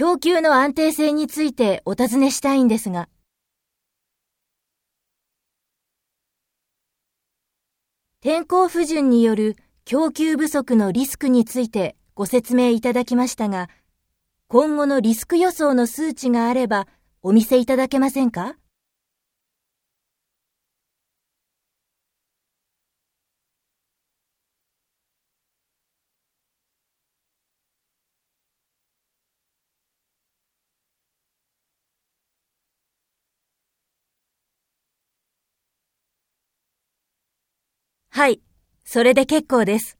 供給の安定性についてお尋ねしたいんですが。天候不順による供給不足のリスクについてご説明いただきましたが、今後のリスク予想の数値があればお見せいただけませんか？はい、それで結構です。